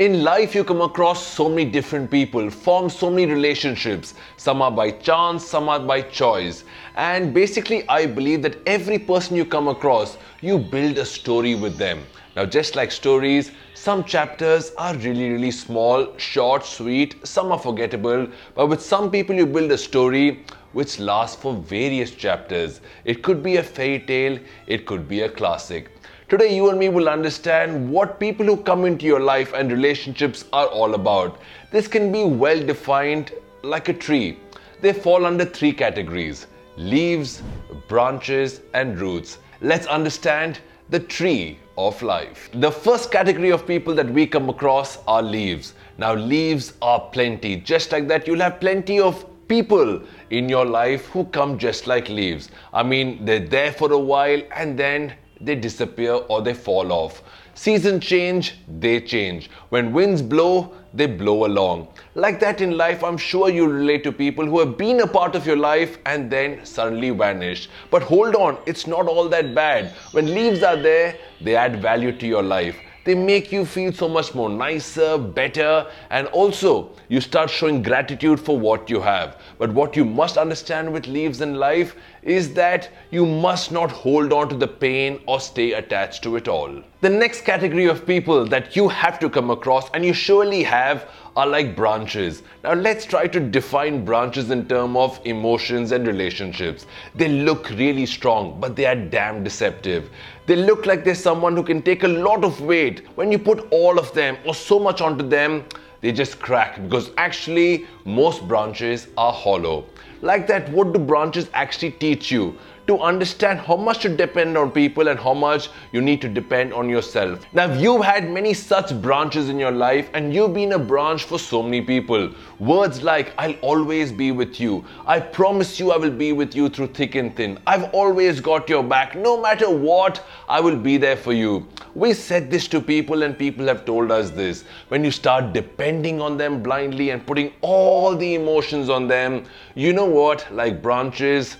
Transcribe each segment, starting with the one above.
In life, you come across so many different people, form so many relationships. Some are by chance, some are by choice. And basically, I believe that every person you come across, you build a story with them. Now, just like stories, some chapters are really, really small, short, sweet, some are forgettable. But with some people, you build a story which lasts for various chapters. It could be a fairy tale, it could be a classic. Today, you and me will understand what people who come into your life and relationships are all about. This can be well defined like a tree. They fall under three categories leaves, branches, and roots. Let's understand the tree of life. The first category of people that we come across are leaves. Now, leaves are plenty. Just like that, you'll have plenty of people in your life who come just like leaves. I mean, they're there for a while and then they disappear or they fall off. Season change, they change. When winds blow, they blow along. Like that in life, I'm sure you relate to people who have been a part of your life and then suddenly vanish. But hold on, it's not all that bad. When leaves are there, they add value to your life they make you feel so much more nicer, better, and also you start showing gratitude for what you have. But what you must understand with leaves in life is that you must not hold on to the pain or stay attached to it all. The next category of people that you have to come across, and you surely have, are like branches. Now let's try to define branches in terms of emotions and relationships. They look really strong, but they are damn deceptive. They look like they're someone who can take a lot of weight. When you put all of them or so much onto them, they just crack because actually most branches are hollow. Like that, what do branches actually teach you? To understand how much to depend on people and how much you need to depend on yourself. Now, if you've had many such branches in your life and you've been a branch for so many people. Words like, I'll always be with you. I promise you I will be with you through thick and thin. I've always got your back. No matter what, I will be there for you. We said this to people and people have told us this. When you start depending on them blindly and putting all the emotions on them, you know what? Like branches,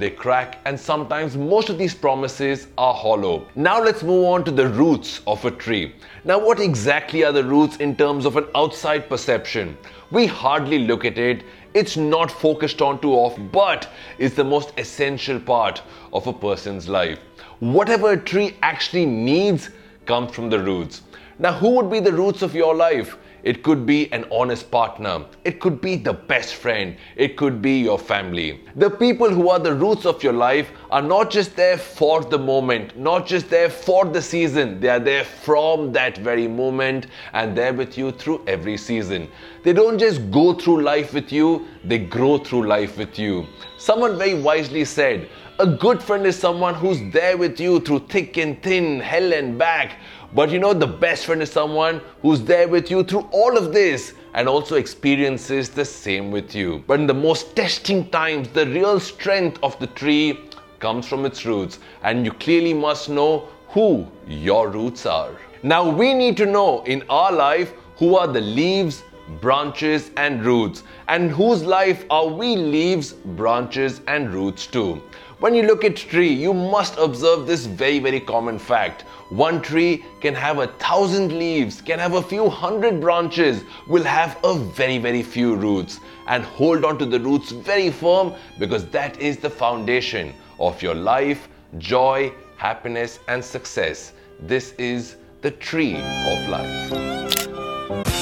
they crack, and sometimes most of these promises are hollow. Now let's move on to the roots of a tree. Now, what exactly are the roots in terms of an outside perception? We hardly look at it, it's not focused on too often, but it's the most essential part of a person's life. Whatever a tree actually needs comes from the roots. Now, who would be the roots of your life? It could be an honest partner. It could be the best friend. It could be your family. The people who are the roots of your life are not just there for the moment, not just there for the season. They are there from that very moment and there with you through every season. They don't just go through life with you, they grow through life with you. Someone very wisely said, a good friend is someone who's there with you through thick and thin, hell and back but you know, the best friend is someone who's there with you through all of this and also experiences the same with you. But in the most testing times, the real strength of the tree comes from its roots, and you clearly must know who your roots are. Now, we need to know in our life who are the leaves, branches, and roots, and whose life are we leaves, branches, and roots to. When you look at tree, you must observe this very, very common fact. One tree can have a thousand leaves, can have a few hundred branches, will have a very, very few roots. And hold on to the roots very firm because that is the foundation of your life, joy, happiness, and success. This is the tree of life.